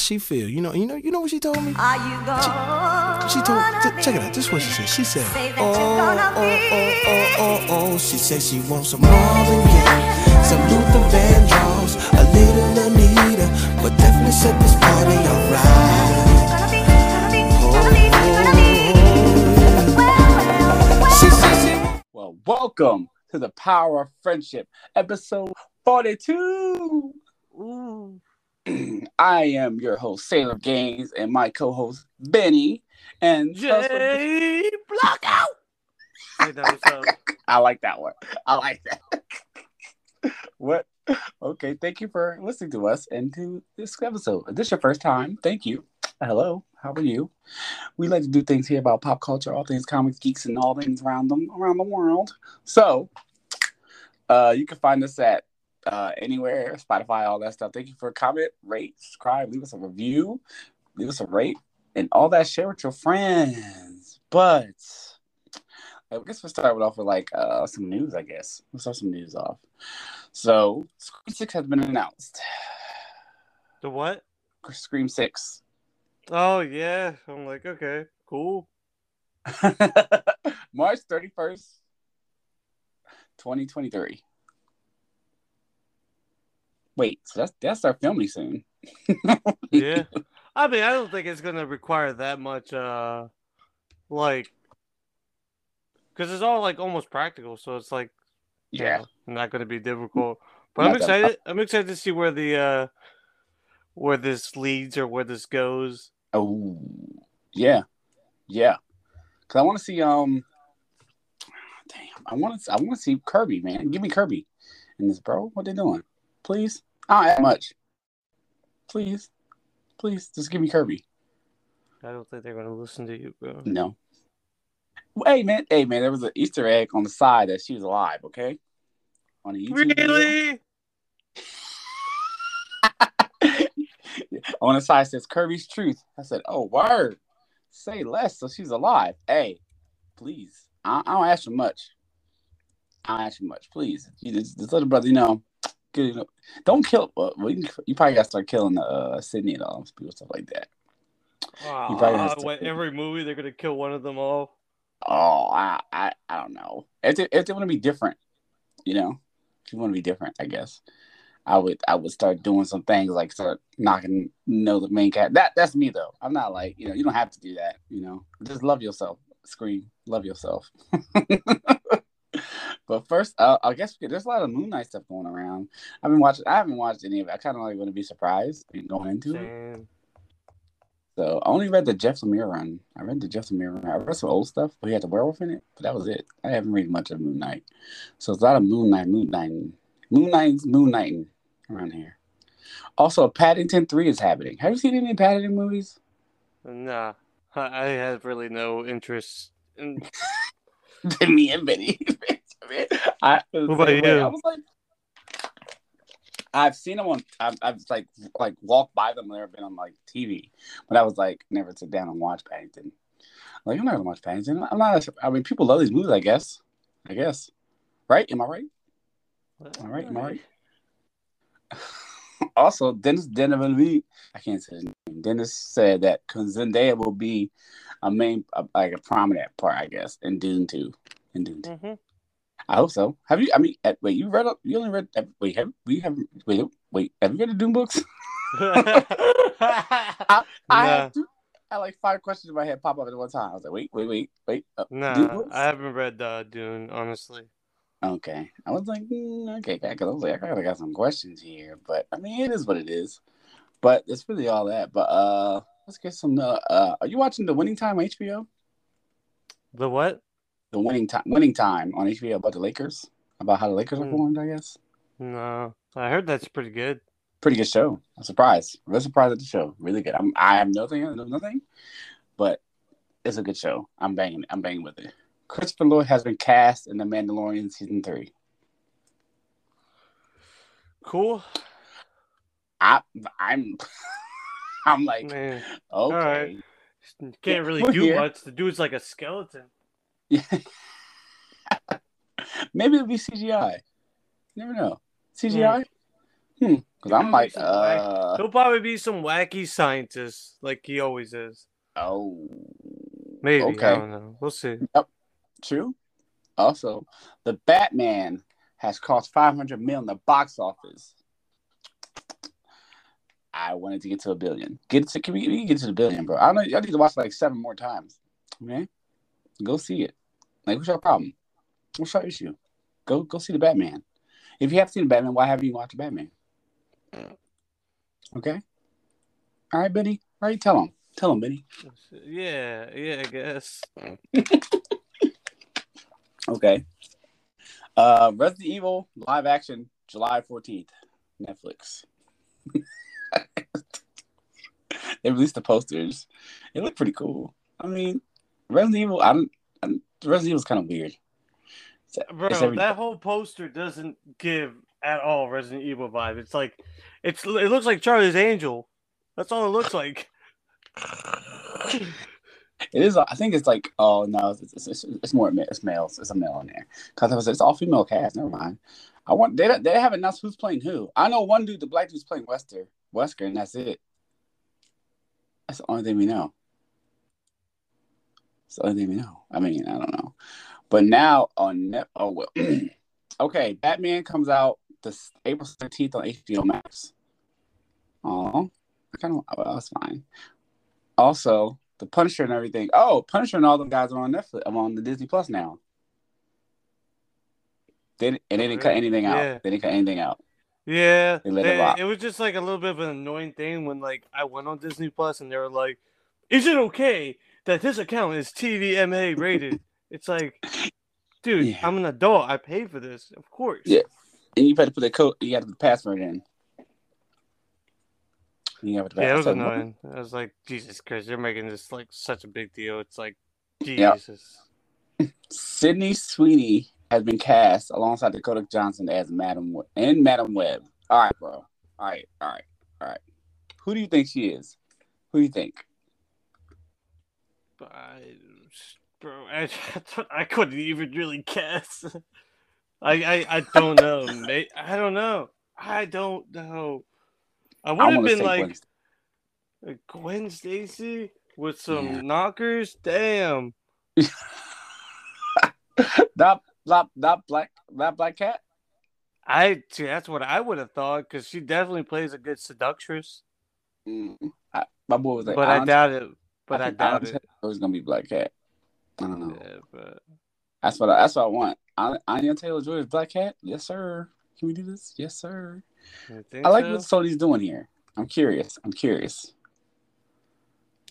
she feel. You know, you know, you know what she told me. Are you gonna She told. J- check it out. This is what she said. She said, "Oh, oh, oh, oh, oh, oh." She said she wants some Marvin Gaye, some Luther Vandross, a little Anita, but definitely set this party alright. Gonna be, gonna be, gonna be, gonna be. Well, well, She said she. Well, welcome to the Power of Friendship, episode 42. Ooh. I am your host, Sailor Gaines, and my co host, Benny. And Jay Blockout. Hey, that. I like that one. I like that. what? Okay, thank you for listening to us and to this episode. If this is your first time, thank you. Hello, how are you? We like to do things here about pop culture, all things comics, geeks, and all things around them around the world. So, uh, you can find us at uh, anywhere, Spotify, all that stuff. Thank you for a comment, rate, subscribe, leave us a review, leave us a rate, and all that. Share with your friends. But I guess we'll start off with like uh, some news. I guess we'll start some news off. So, Scream Six has been announced. The what? Scream Six. Oh yeah. I'm like, okay, cool. March 31st, 2023. Wait, so that's that's our filming soon. Yeah. I mean, I don't think it's gonna require that much, uh, like, because it's all like almost practical, so it's like, Yeah. know, not gonna be difficult. But I'm excited. I'm excited to see where the, uh, where this leads or where this goes. Oh, yeah, yeah. Cause I want to see um. Damn, I want to I want to see Kirby, man. Give me Kirby in this, bro. What they doing? Please, I don't ask much. Please, please, just give me Kirby. I don't think they're gonna listen to you, bro. No. Hey man, hey man, there was an Easter egg on the side that she was alive. Okay, on the YouTube. Really? on the side says Kirby's truth. I said, oh word, say less. So she's alive. Hey, please, I, I don't ask you much. I don't ask you much, please. You just, just let brother, you know, you know, don't kill. Well, you, you probably got to start killing uh, Sydney and all those people, stuff like that. Ah, probably has what, every movie they're gonna kill one of them all. Oh, I, I, I don't know. If they, if they want to be different, you know, if you want to be different, I guess I would, I would start doing some things like start knocking, you know, the main cat. That, that's me though. I'm not like, you know, you don't have to do that. You know, just love yourself. Scream, love yourself. but first, uh, I guess there's a lot of Moon Knight stuff going around. I've been watching. I haven't watched any of it. I kind of like want to be surprised going into it. So I only read the Jeff Lemire run. I read the Jeff Lemire run. I read some old stuff, but he had the werewolf in it. But that was it. I haven't read much of Moon Knight. So it's a lot of Moon Knight, Moon Knight, Moon Knight's Moon Knighting around here. Also, Paddington Three is happening. Have you seen any Paddington movies? Nah, I I have really no interest. In... Me and Benny. I, What about you? I was like, I've seen them on. I've, I've like like walked by them. They've been on like TV, but I was like never sit down and watch Paddington. Like I'm not gonna watch Paddington. I'm not. I mean, people love these movies. I guess. I guess. Right? Am I right? Am I right? Am I right? also, Dennis Deneville, I can't say his name. Dennis said that Zendaya will be a main, a, like a prominent part, I guess, in Dune Two. In Dune Two. Mhm. I hope so. Have you? I mean, uh, wait. You read? up- You only read? uh, Wait. Have we have? Wait. Wait. Have you read the Dune books? I Nah. had, two, I had like five questions in my head pop up at one time. I was like, wait, wait, wait, wait. Uh, nah. I haven't read uh, Dune, honestly. Okay. I was like, mm, okay, because I was like, I gotta got some questions here, but I mean, it is what it is. But it's really all that. But uh, let's get some. Uh, uh are you watching the Winning Time HBO? The what? The Winning Time, Winning Time on HBO about the Lakers, about how the Lakers are Hmm. formed. I guess No, I heard that's pretty good. pretty good show. I'm surprised. Real surprised at the show. Really good. I'm. I have nothing. I know nothing, but it's a good show. I'm banging. I'm banging with it. Christopher Lloyd has been cast in The Mandalorian season three. Cool. I, I'm. I'm like, Man, okay. right. can't really do much. The dude's like a skeleton. Yeah. Maybe it'll be CGI. You never know. CGI. Hmm. Because I'm like, uh, He'll probably be some wacky scientist like he always is. oh, Maybe. Okay. I don't know. We'll see. Yep. true. Also, the Batman has cost 500 million in the box office. I wanted to get to a billion. Get to can we, we can get to the billion, bro. I don't know. I need to watch like seven more times. Okay, go see it. Like, what's your problem? What's your issue? Go go see the Batman. If you have seen the Batman, why haven't you watched the Batman? Okay. All right, Benny. All right, tell him. Tell him, Benny. Yeah, yeah, I guess. Okay. Uh, Resident Evil live action July 14th, Netflix. they released the posters. It looked pretty cool. I mean, Resident Evil, I don't, Um, I don't Resident Evil's kind of weird. It's- uh, Bro, it's every- that whole poster doesn't give at all Resident Evil vibe. It's like it's it looks like Charlie's Angel. That's all it looks like. It is. I think it's like. Oh no, it's, it's, it's, it's more. It's males. It's a male in there because it was. It's all female cast. Never mind. I want. They they haven't announced who's playing who. I know one dude. The black dude's playing Wesker. Wesker, and that's it. That's the only thing we know. It's the only thing we know. I mean, I don't know. But now on net. Oh well. okay, Batman comes out this April thirteenth on HBO Max. Oh, I kind of. Well, that's fine. Also, the Punisher and everything. Oh, Punisher and all them guys are on Netflix. I'm on the Disney Plus now. They and they didn't cut anything out. Yeah. They didn't cut anything out. Yeah, They let they- rock. it was just like a little bit of an annoying thing when like I went on Disney Plus and they were like, "Is it okay that this account is TVMA rated?" it's like, dude, Yeah. I'm an adult. I paid for this, of course. Yeah. And you had to put the code. You had to put the password in. You have to Yeah, it was annoying. I was like, Jesus Christ, you're making this like such a big deal. It's like, Yeah. Jesus. Sydney Sweeney has been cast alongside Dakota Johnson as Madam We- and Madam Web. All right, bro. All right, all right, all right. Who do you think she is? Who do you think? But I, bro, I, I couldn't even really guess. I, I, I don't know, mate. I don't know. I don't know. I would I have been like Gwen uh, Gwen Stacy with some Yeah. knockers. Damn. not, not, not black, not black cat. I see. That's what I would have thought because she definitely plays a good seductress. Mm. I, my boy was like, but I doubt it. But I, think doubt it. It was gonna be black cat. I don't know. Yeah, but That's what I, that's what I want. An- Anya Taylor Joy is Black Cat. Yes, sir. Can we do this? Yes, sir. I like so? what Sony's doing here. I'm curious. I'm curious.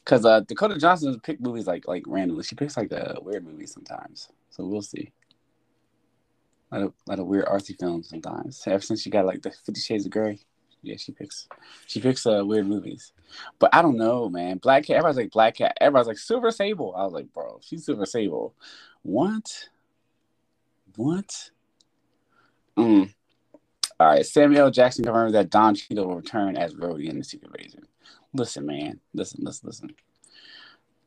Cause uh, Dakota Johnson doesn't pick movies like like randomly. She picks like the weird movies sometimes. So we'll see. Like a lot of weird artsy films sometimes. Ever since she got like the Fifty Shades of Grey, yeah, she picks she picks uh, weird movies. But I don't know, man. Black Cat. Everybody's like Black Cat. Everybody's like Silver Sable. I was like, bro, she's Silver Sable. What? What? Mm. All right, Samuel Jackson confirms that Don Cheadle will return as Rhodey in the Secret Invasion. Listen, man. Listen, listen, listen.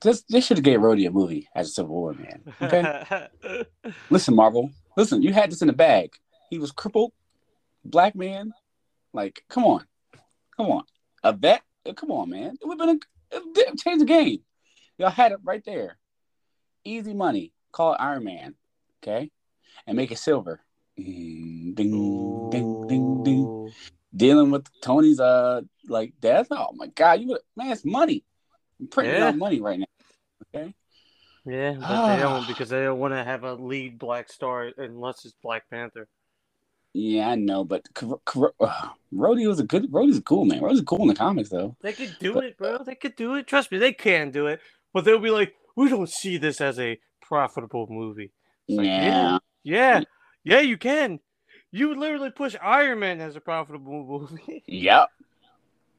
This they should have gave Rhodey a movie as a Civil War man. Okay. listen, Marvel. Listen, you had this in the bag. He was crippled, black man. Like, come on, come on, a vet. Uh, Come on, man. It would have been a would've the game. Y'all had it right there. Easy money. Call it Iron Man. Okay, and make it silver. Mm, ding, ding, ding, ding dealing with Tony's uh like death. Oh my god, you would man, it's money. I'm printing Yeah. out money right now. Okay. Yeah, but they don't because they don't want to have a lead black star unless it's Black Panther. Yeah, I know, but Rhodey was a good. Rhodey's cool, man. Rhodey's cool in the comics, though. They could do But- it, bro. They could do it. Trust me, they can do it. But they'll be like, we don't see this as a profitable movie. Like, yeah, Yeah, yeah, you can. You would literally push Iron Man as a profitable movie. yep.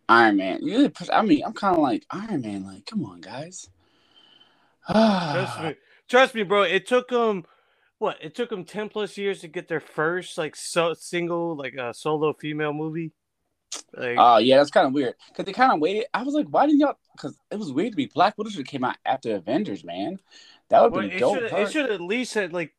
Iron Man. You, push I mean, I'm kind of like Iron Man. Like, come on, guys. Trust me, trust me, bro. It took them what? It took them ten plus years to get their first like so single like a solo female movie. Like, Oh yeah, that's kind of weird. Cause they kind of waited. I was like, why didn't y'all? Cause it was weird to be Black Widow should have came out after Avengers, man. That would well, it dope. it should at least had like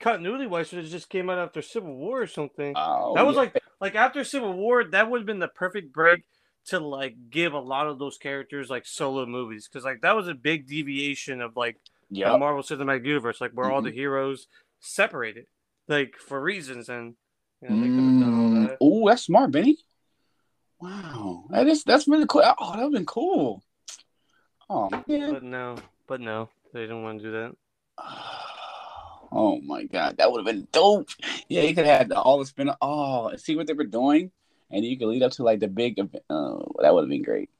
continuity wise, should have just came out after Civil War or something. Oh, that was yeah. like like after Civil War, that would have been the perfect break to like give a lot of those characters like solo movies because like that was a big deviation of like the Yep. Marvel Cinematic Universe, like where all Mm-hmm. the heroes separated, like for reasons, and you know, they could have done all that. Oh, that's smart, Benny. Wow, that is that's really cool. Oh, that would have been cool. Oh man. But no, but no, they didn't want to do that. Oh my god, that would have been dope. Yeah, you could have had all the spin. Oh, see what they were doing, and you could lead up to like the big event. Oh, that would have been great.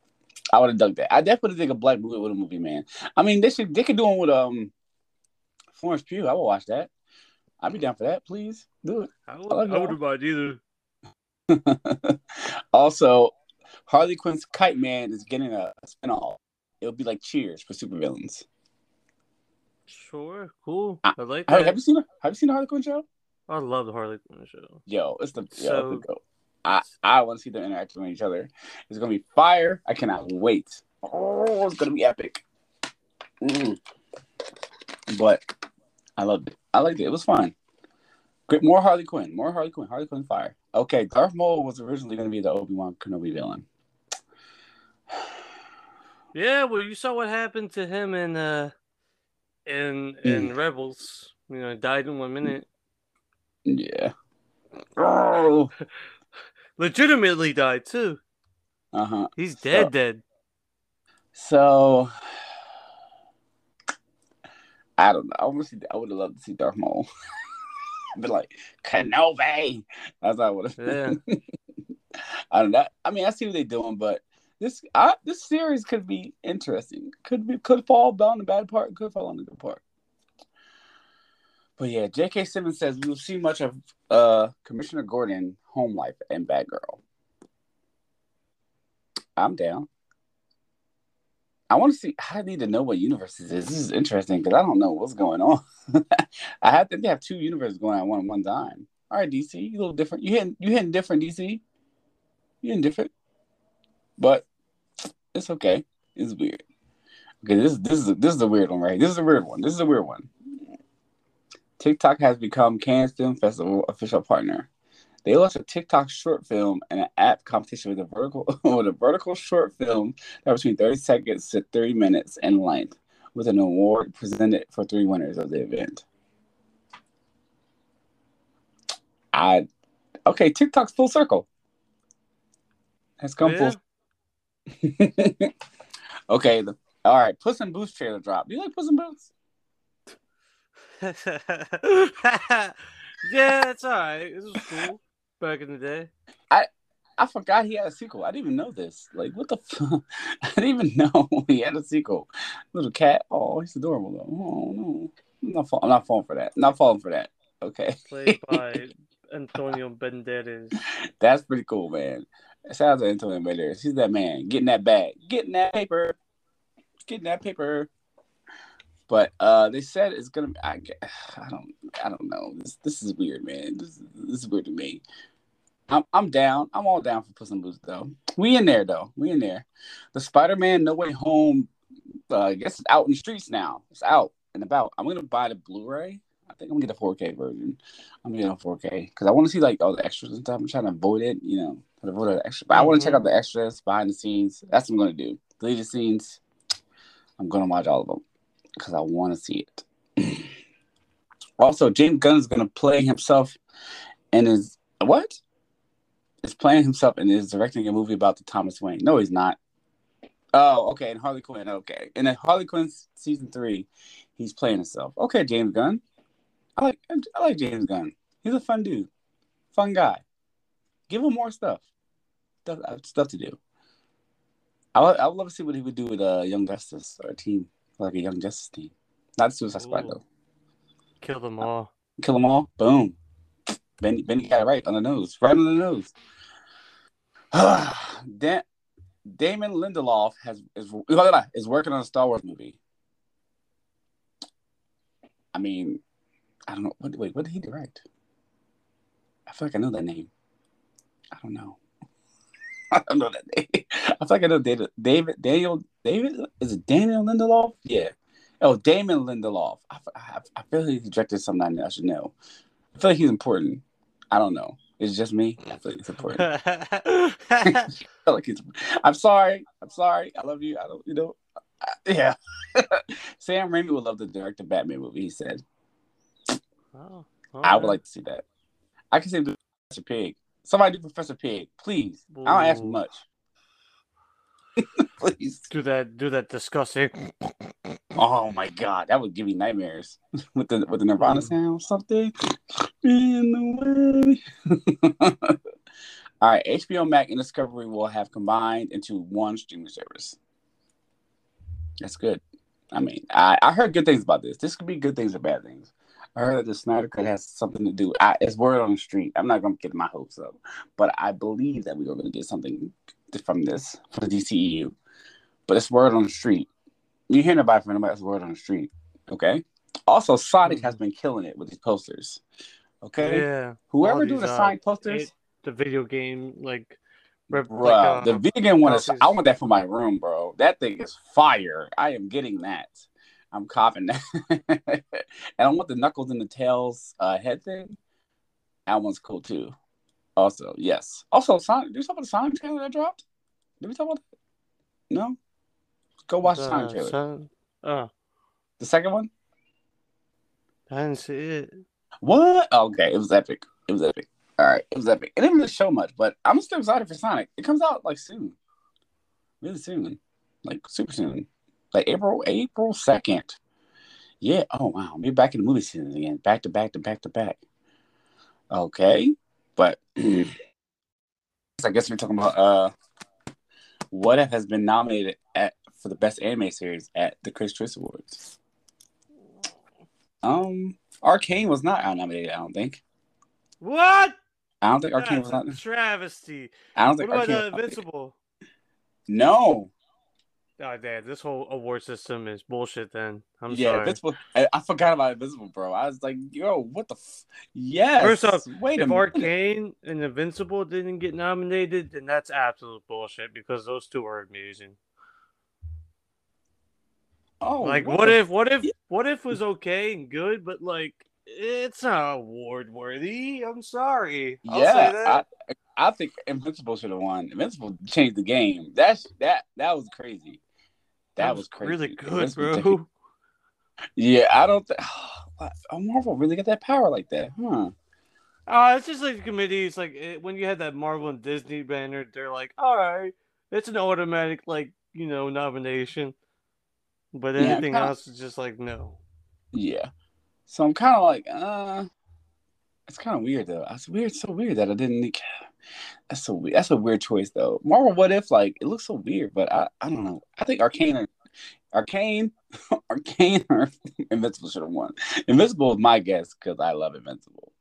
I would have dug that. I definitely think a black movie with a movie, man. I mean, they should they could do one with um Florence Pugh. I would watch that. I'd be down for that. Please do it. I, would- I wouldn't mind either. also, Harley Quinn's Kite Man is getting a spinoff. It'll be like Cheers for supervillains. Sure, cool. I- I like that. have you seen Have you seen the Harley Quinn show? I love the Harley Quinn show. Yo, it's the yo, it's the. I I want to see them interacting with each other. It's gonna be fire. I cannot wait. Oh, it's gonna be epic. Mm. But I love it. I liked it. It was fun. Great. More Harley Quinn. More Harley Quinn. Harley Quinn fire. Okay, Darth Maul was originally gonna be the Obi Wan Kenobi villain. Yeah, well, you saw what happened to him in uh in in Rebels. You know, died in one minute. Yeah. Oh. Legitimately died too. Uh huh. He's dead, So- dead. So I don't know. I want to see. I would have loved to see Darth Maul. But like Kenobi. That's how I would have. Yeah. I don't know. I mean, I see what they're doing, but this I, this series could be interesting. Could be could fall down the bad part. Could fall on the good part. But yeah, J.K. Simmons says we will see much of uh, Commissioner Gordon, Home Life, and Batgirl. I'm down. I want to see. I need to know what universe this is. This is interesting because I don't know what's going on. I have to they have two universes going on at one one time. All right, DC, you a little different. You hitting you hitting different, DC. You hitting different, but it's okay. It's weird. Okay, this this is this is a weird one, right? This is a weird one. This is a weird one. TikTok has become Cannes Film Festival official partner. They launched a TikTok short film and an app competition with a vertical with a vertical short film that was between 30 seconds to 30 minutes in length, with an award presented for three winners of the event. I okay, TikTok's full circle. Has come Yeah. full. okay, the, all right. Puss in Boots trailer drop. Do you like Puss in Boots? yeah, it's alright. This was cool back in the day. I I forgot he had a sequel. I didn't even know this. Like, what the? F- I didn't even know he had a sequel. Little cat. Oh, he's adorable though. Oh no, I'm not. Fall- I'm not falling for that. Not falling for that. Okay, Played by Antonio Banderas. that's pretty cool, man. Shout out to Antonio Banderas. He's that man. Getting that bag. Getting that paper. Getting that paper. But uh, they said it's gonna. Be, I, I don't. I don't know. This this is weird, man. This is, this is weird to me. I'm I'm down. I'm all down for Puss in Boots though. We in there though. We in there. The Spider-Man No Way Home. Uh, I guess it's out in the streets now. It's out and about. I'm gonna buy the Blu-ray. I think I'm gonna get the 4K version. I'm gonna get a 4K because I want to see like all the extras and stuff. I'm trying to avoid it, you know, to avoid the extra. But I want to check out the extras behind the scenes. That's what I'm gonna do. Deleted scenes. I'm gonna watch all of them because I want to see it. also, James Gunn is gonna play himself and is what? Is playing himself and is directing a movie about the Thomas Wayne. No, he's not. Oh, okay. And Harley Quinn. Okay. And then Harley Quinn season three, he's playing himself. Okay, James Gunn. I like I like James Gunn. He's a fun dude, fun guy. Give him more stuff, stuff, uh, stuff to do. I I would love to see what he would do with uh, Young Justice or a team like a Young Justice team, not Suicide Squad Ooh. though. Kill them all. Kill them all. Boom. Benny, Benny got it right on the nose. Right on the nose. da- Damon Lindelof has is, is working on a Star Wars movie. I mean, I don't know. What, wait, what did he direct? I feel like I know that name. I don't know. I don't know that name. I feel like I know David. David Daniel. David is it Daniel Lindelof? Yeah, Oh, Damon Lindelof. I, I, I feel like he directed something I should know. I feel like he's important. I don't know. It's just me. I feel like he's important. I feel like he's. I'm sorry. I'm sorry. I love you. I don't. You know. I- yeah. Sam Raimi would love to direct a Batman movie. He said. oh, I would like to see that. I can see him do Professor Pig. Somebody do Professor Pig, please. I don't ask much. please. do that. Do that disgusting. Oh my god, that would give me nightmares with the with the Nirvana sound. Something in the way. All right, HBO Max and Discovery will have combined into one streaming service. That's good. I mean, I, I heard good things about this. This could be good things or bad things. I heard that the Snyder Cut has something to do. I, it's word on the street. I'm not going to get my hopes up, but I believe that we are going to get something from this for the DCEU. But it's word on the street. You hear nobody from anybody else word on the street. Okay. Also, Sonic has been killing it with these posters. Okay. Yeah. Whoever do the uh, Sonic posters, it- the video game like, rep, Bruh, like uh, the vegan game one is. I want that for my room, bro. That thing is fire. I am getting that. I'm copping that. and I want the Knuckles and the Tails uh, head thing. That one's cool too. Also, yes. Also, Sonic. Did we talk about the Sonic trailer that dropped? Did we talk about that? No. Go watch the Sonic uh, trailer. son- uh, The second one. I didn't see it. What? Okay, it was epic. It was epic. All right, it was epic. It didn't really show much, but I'm still excited for Sonic. It comes out like soon, really soon, like super soon, like April April second. Yeah. Oh wow, we're back in the movie season again, back to back to back to back. Okay, but I guess we're talking about uh, what if has been nominated at for the best anime series at the Critics Choice Awards. Um, Arcane was not nominated. I don't think. What? I don't think Arcane was not. travesty. I don't What think about Arcane. Invincible? No. Oh, damn, this whole award system is bullshit. Then I'm yeah, sorry. Invincible. I, I forgot about Invincible, bro. I was like, yo, what the? F-? Yes. First off, wait if. Arcane and Invincible didn't get nominated, then that's absolute bullshit because those two are amazing. Oh, like, what, the- if, what if, what if was okay and good, but like, it's not award worthy. I'm sorry. I'll yeah, say that. I, I think Invincible should have won. Invincible changed the game. That's that. That was crazy. That, was, crazy. really good, bro. Yeah, I don't think. Oh, Marvel really got that power like that, huh? Uh, it's just like the committee. It's like it, when you had that Marvel and Disney banner, they're like, all right, it's an automatic, like, you know, nomination. But Yeah, anything kinda- else is just like, no. Yeah. So I'm kind of like, uh, it's kind of weird though. It's weird, so weird that I didn't. That's so weird. That's a weird choice though. Marvel, what if like it looks so weird, but I, I don't know. I think Arcane, Arcane, Arcane, or Invincible should have won. Invincible is my guess because I love Invincible.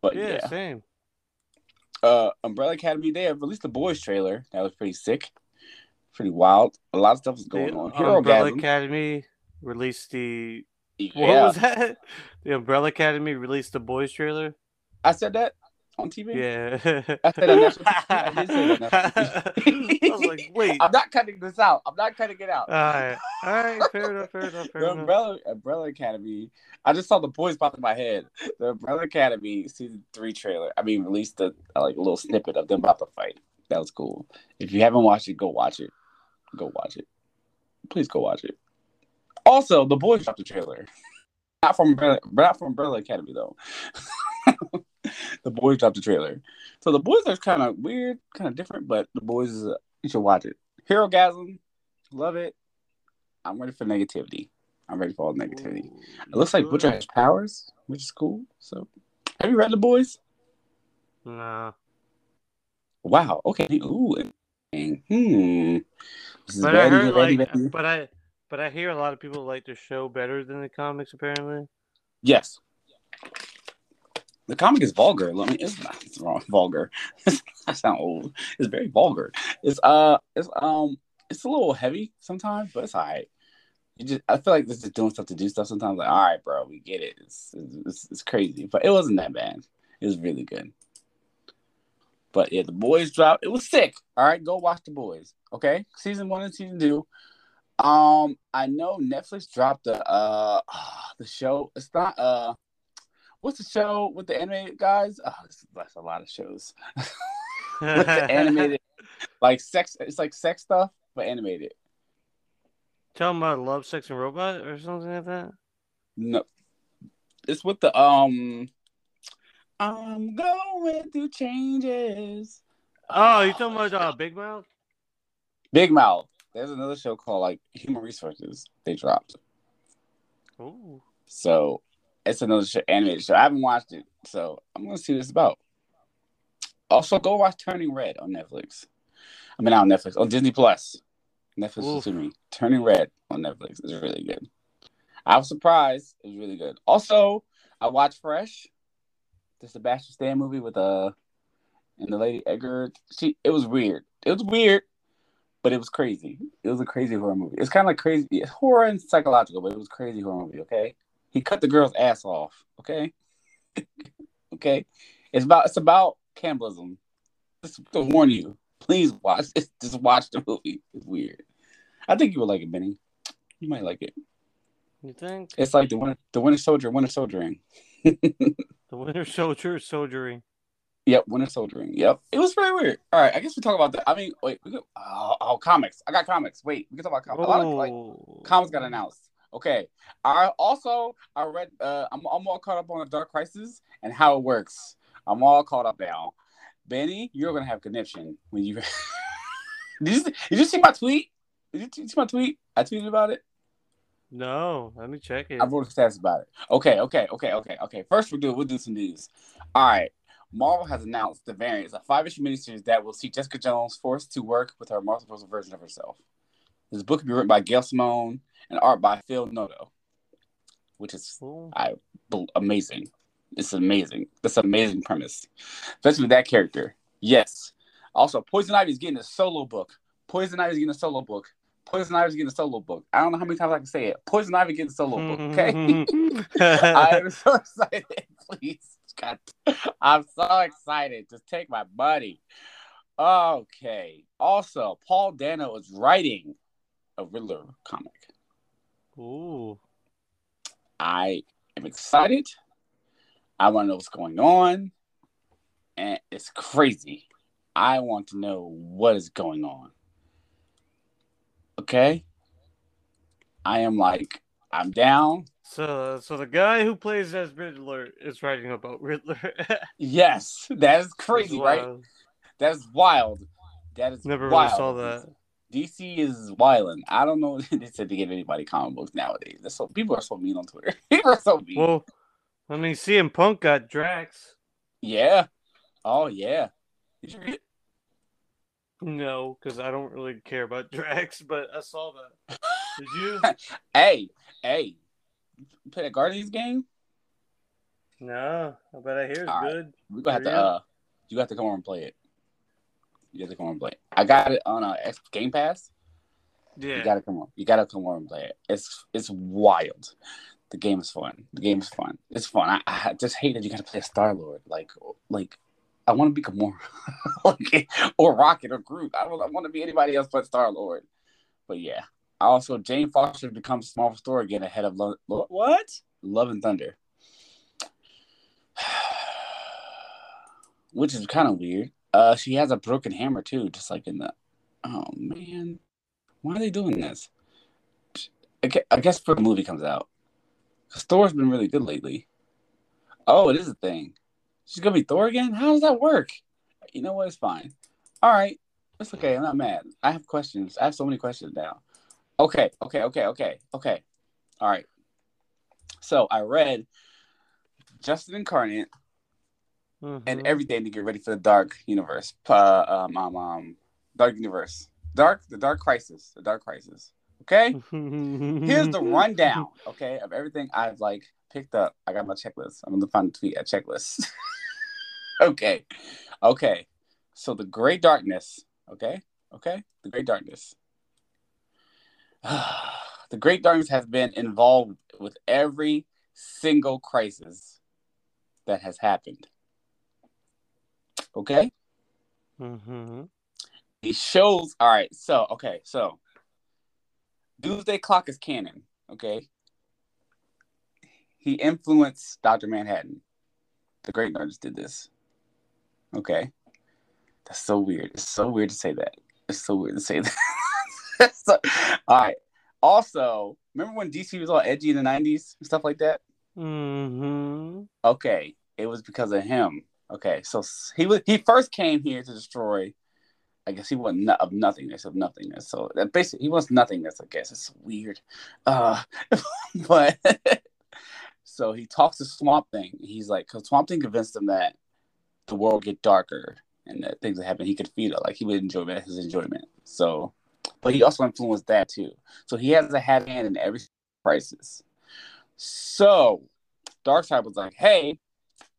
But Yeah, yeah, same. uh, Umbrella Academy they have released the boys trailer. That was pretty sick, pretty wild. A lot of stuff is going the on. Hero Umbrella Gasm. Academy released the. What was that? The Umbrella Academy released the boys trailer. I said that on TV. Yeah. I said on national TV. I did say that on national TV. I was like, wait. I'm not cutting this out. I'm not cutting it out. All right, all right, fair enough, fair enough, fair the enough. Umbrella Umbrella Academy. I just saw the boys pop in my head. The Umbrella Academy season three trailer. I mean, released a, like a little snippet of them about to fight. That was cool. If you haven't watched it, go watch it. Go watch it. Please go watch it. Also, the boys dropped the trailer. Not from Umbrella, not from Umbrella Academy though. the boys dropped the trailer. So the boys are kind of weird, kind of different, but the boys is, uh, you should watch it. Hero Gasm, love it. I'm ready for negativity. I'm ready for all the negativity. It looks like Butcher has powers, which is cool. So, have you read the boys? Nah. Wow. Okay. Ooh. Hmm. This is But I heard ready, like, ready. but I, but I hear a lot of people like the show better than the comics. Apparently, Yes. The comic is vulgar. Let me. It's not. It's wrong. Vulgar. I sound old. It's very vulgar. It's uh. It's um. It's a little heavy sometimes, but it's alright. You just. I feel like this is doing stuff to do stuff sometimes. Like, all right, bro, we get it. It's it's, it's crazy, but it wasn't that bad. It was really good. But yeah, the boys dropped. It was sick. All right, go watch the boys. Okay, season one and season two. Um, I know Netflix dropped the uh the show. It's not uh, what's the show with the animated guys? Oh, that's a lot of shows. with the animated, like sex. It's like sex stuff, but animated. Tell them about Love, Sex, and Robot or something like that. No, it's with the um. I'm going through changes. Oh, you talking about uh, Big Mouth? Big Mouth. There's another show called like Human Resources. They dropped. Ooh. So it's another show, animated show. I haven't watched it, so I'm gonna see what it's about. Also, go watch Turning Red on Netflix. I mean, not on Netflix, on Disney Plus. Netflix to me. Turning Red on Netflix is really good. I was surprised. It was really good. Also, I watched Fresh, the Sebastian Stan movie with uh and the lady Edgar. She it was weird. It was weird, but it was crazy. It was a crazy horror movie. It's kind of like crazy it's horror and psychological, but it was crazy horror movie. Okay, he cut the girl's ass off. Okay, okay. It's about it's about cannibalism. Just to warn you, please watch. Just, just watch the movie. It's weird. I think you would like it, Benny. You might like it. You think? It's like the winter, the Winter Soldier, Winter Soldiering. The Winter Soldier soldiering. Yep, Winter Soldiering. Yep, it was very weird. All right, I guess we talk about that. I mean, wait, we could, oh, oh, comics. I got comics. Wait, we can talk about comics. A lot of like Oh. comics got announced. Okay. I also I read. Uh, I'm I'm all caught up on the Dark Crisis and how it works. I'm all caught up now. Benny, you're gonna have conniption when you. did you see, did you see my tweet? Did you, see my tweet? I tweeted about it. No, let me check it. I wrote a stats about it. Okay, okay, okay, okay, okay. First, we'll do we'll do some news. All right. Marvel has announced the variants, a five-issue miniseries that will see Jessica Jones forced to work with her multiple version of herself. This book will be written by Gail Simone and art by Phil Noto, which is Ooh. I amazing. It's amazing. That's an amazing premise, especially with that character. Yes. Also, Poison Ivy is getting a solo book. Poison Ivy is getting a solo book. Poison Ivy is getting a solo book. I don't know how many times I can say it. Poison Ivy getting a solo book. Okay. I'm so excited. Please, God, I'm so excited. Just take my money. Okay. Also, Paul Dano is writing a Riddler comic. Ooh. I am excited. I want to know what's going on. And it's crazy. I want to know what is going on. Okay? I am like, I'm down. So, so the guy who plays as Riddler is writing about Riddler. Yes, that is crazy, right? That is wild. That is Never really saw that. DC is wilding. I don't know they said to give anybody comic books nowadays. That's so people are so mean on Twitter. people are so mean. Well, I mean, CM Punk got Drax. yeah. Oh yeah. Did you read? No, because I don't really care about Drax, but I saw that. Did you? Hey, hey. You play that Guardians game? no, I bet I hear it's All right. good. We're gonna have to uh you have to come over and play it. You gotta come over and play. I got it on uh X Game Pass. Yeah. You gotta come on. You gotta come on and play it. It's it's wild. The game is fun. The game is fun. It's fun. I, I just hate that you gotta play a Star Lord. Like like I want to be Gamora, like, or Rocket or Groot. I don't I want to be anybody else but Star Lord. But yeah. Also, Jane Foster becomes Marvel Store again ahead of Lo- Lo- what? Love and Thunder, which is kind of weird. Uh, she has a broken hammer too, just like in the. Oh man, why are they doing this? I guess before the movie comes out, because Thor's been really good lately. Oh, it is a thing. She's gonna be Thor again. How does that work? You know what? It's fine. All right, it's okay. I'm not mad. I have questions. I have so many questions now. Okay, okay, okay, okay, okay. All right. So I read Justice Incarnate and Mhm. everything to get ready for the Dark Universe. Uh, um, um, um, Dark Universe. Dark, the Dark Crisis. The Dark Crisis. Okay. Here's the rundown. Okay, of everything I've like picked up. I got my checklist. I'm gonna find the tweet at checklist. okay, okay. So the Great Darkness. Okay, okay. The Great Darkness. the Great Darkness has been involved with every single crisis that has happened. Okay. Mhm. He shows. All right. So okay. So Doomsday Clock is canon. Okay. He influenced Doctor Manhattan. The Great Artist did this. Okay. That's so weird. It's so weird to say that. It's so weird to say that. So- all right. Also, remember when DC was all edgy in the '90s and stuff like that? Mm-hmm. Okay, it was because of him. Okay, so he was he first came here to destroy. I guess he was no, of nothingness of nothingness. So that basically he was nothingness. I guess it's weird, uh, but so he talks to Swamp Thing. He's like, because Swamp Thing convinced him that the world get darker and that things that happen he could feel it. Like he would enjoy that his enjoyment. So, but he also influenced that too. So he has a hat hand in every crisis. So Darkseid was like, hey,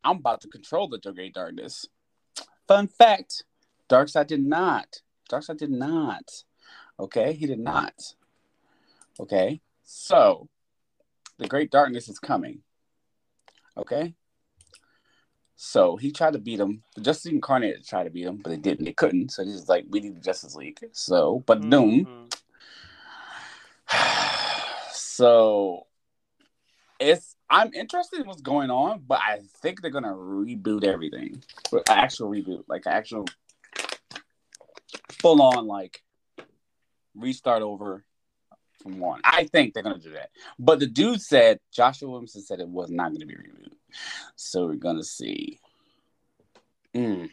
I'm about to control the Great Darkness. Fun fact Darkseid did not. Darkseid did not. Okay, he did not. Okay, so the Great Darkness is coming. Okay, so he tried to beat him. The Justice League Incarnated tried to beat him, but they didn't. They couldn't. So he's like, we need the Justice League. So, but Doom. Mhm. so it's I'm interested in what's going on, but I think they're gonna reboot everything. But actual reboot, like actual full on like restart over from one. I think they're gonna do that. But the dude said Joshua Williamson said it was not gonna be rebooted. So we're gonna see. Mm.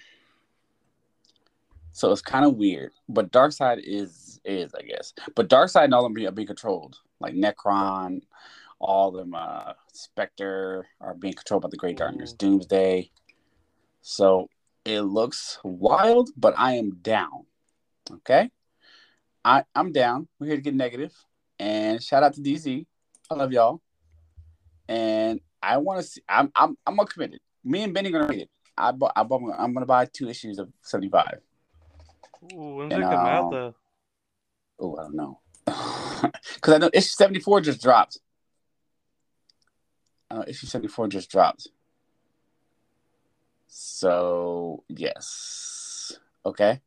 So it's kind of weird, but Darkseid is is I guess, but Darkseid and all of them are being controlled, like Nekron, all them, uh, Spectre are being controlled by the Great Darkness, Doomsday. So it looks wild, but I am down. Okay, I I'm down. We're here to get negative, and shout out to DC. I love y'all, and I want to see. I'm I'm I'm gonna commit it. Me and Benny gonna read it. I bought, I bought, I'm gonna buy two issues of 75. Ooh, when's And, it come out um, though? Oh, I don't know. Because I know issue 74 just dropped. Uh, issue 74 just dropped. So, yes. Okay.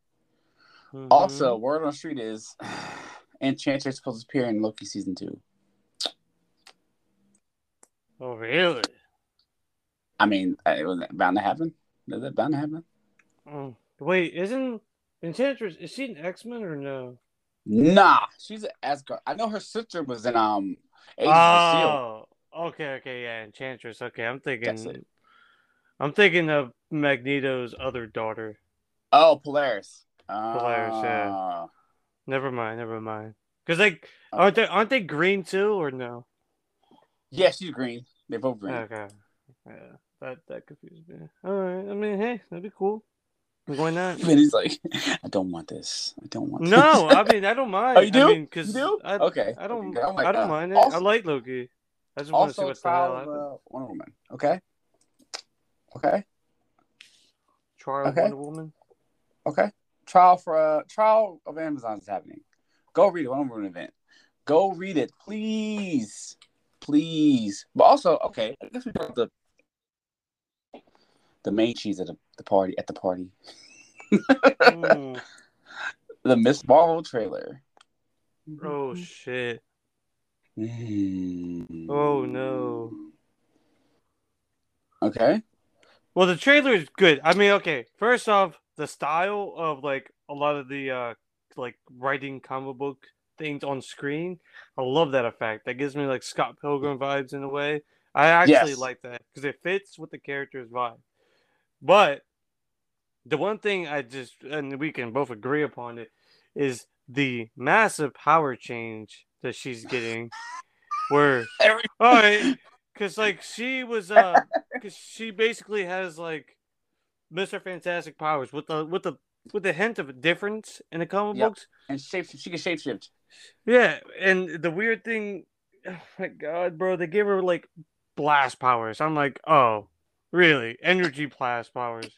Also, Mhm. word on the street is Enchantress supposed to appear in Loki season two. oh really? I mean, uh, it was bound to happen. Is that bound to happen? Mm. Wait, isn't Enchantress? Is she an X Men or no? Nah, she's an Asgard. I know her sister was in um Agents. Oh, okay, okay, yeah, Enchantress. Okay, I'm thinking. I'm thinking of Magneto's other daughter. Oh, Polaris. Polaris, yeah. Ah. Never mind, never mind. Because like, Uh, aren't they aren't they green too or no? Yeah, she's green. They're both green. Okay, yeah, that that confused me. All right, I mean, hey, that'd be cool. Going that. And he's like, I don't want this. I don't want No, this. I mean, I don't mind. Oh, you do? I mean, cause You do? I, Okay. I don't. Okay, oh my I don't mind it. I like Loki. I just want to see also, what the hell uh, Wonder Woman. Okay. Okay. Trial of okay. Wonder Woman. Okay. Trial for uh, trial of Amazon is happening. Go read it. Wonder Woman event. Go read it, please, please. But also, okay, I guess we the the main cheese at the, the party at the party. Mm. The Miss Marvel trailer. Oh shit. Oh, no. Okay. Well, the trailer is good. I mean, okay. First off, the style of like a lot of the uh like writing comic book things on screen, I love that effect. That gives me like Scott Pilgrim vibes in a way. I actually Yes. like that because it fits with the character's vibe. But the one thing I just and we can both agree upon it is the massive power change that she's getting. Where Every- all right, because like she was, uh, because she basically has like Mister Fantastic powers with the with the with the hint of a difference in the comic Yep. books. and shape she can shapeshift. Yeah, and the weird thing, oh my god, bro, they gave her like blast powers. I'm like, oh, really? Energy blast powers.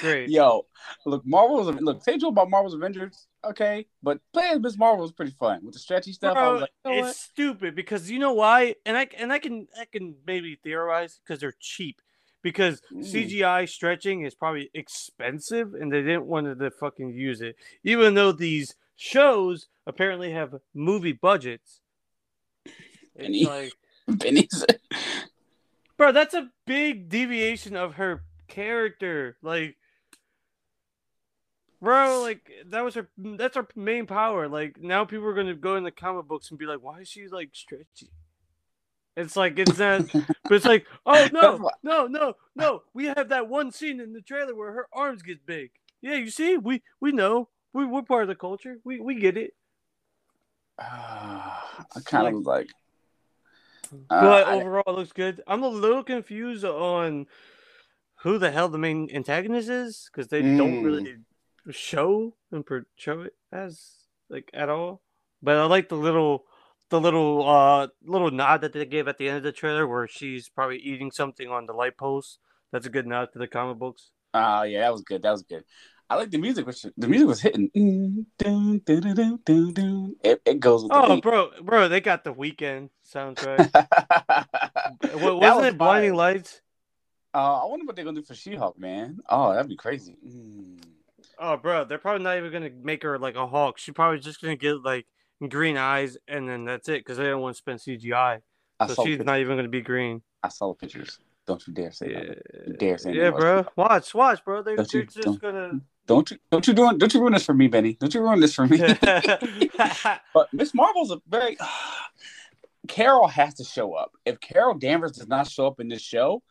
Great. Yo, look, Marvel's look. Say Joe about Marvel's Avengers, okay, but playing Miss Marvel was pretty fun with the stretchy stuff. I Bro, was like, you know it's what? stupid because you know why, and I and I can I can maybe theorize because they're cheap. Because Mm. CGI stretching is probably expensive, and they didn't want to fucking use it. Even though these shows apparently have movie budgets. Benny. Like, Benny's. bro, that's a big deviation of her character. Like, bro, like that was her. That's her main power. Like now, people are gonna go in the comic books and be like, "Why is she like stretchy?" It's like it's not, but it's like, oh no, no, no, no. We have that one scene in the trailer where her arms get big. Yeah, you see, we we know. We we're part of the culture. We we get it. Ah, I kind of Like- was like. uh, but I- overall, it looks good. I'm a little confused on who the hell the main antagonist is because they don't Mm. really show and portray it as like at all. But I like the little, the little, uh, little nod that they gave at the end of the trailer where she's probably eating something on the light post. That's a good nod to the comic books. Oh yeah, that was good. That was good. I like the music. Which the music was hitting. Mm. It, it goes with Oh, bro, bro, they got the Weeknd soundtrack. That Wa- was Wasn't it Blinding. Lights? Uh, I wonder what they're gonna do for She-Hulk, man. Oh, that'd be crazy. Mm. Oh, bro, they're probably not even gonna make her like a Hulk. She's probably just gonna get like green eyes, and then that's it because they don't want to spend CGI. I So she's not even gonna be green. I saw the pictures. Don't you dare say Yeah, that. dare say yeah, bro. else. Watch, watch, bro. They're you- just gonna. Don't you? Don't you ruin? Don't you ruin this for me, Benny? Don't you ruin this for me? But Miss Marvel's a very. Carol has to show up. If Carol Danvers does not show up in this show,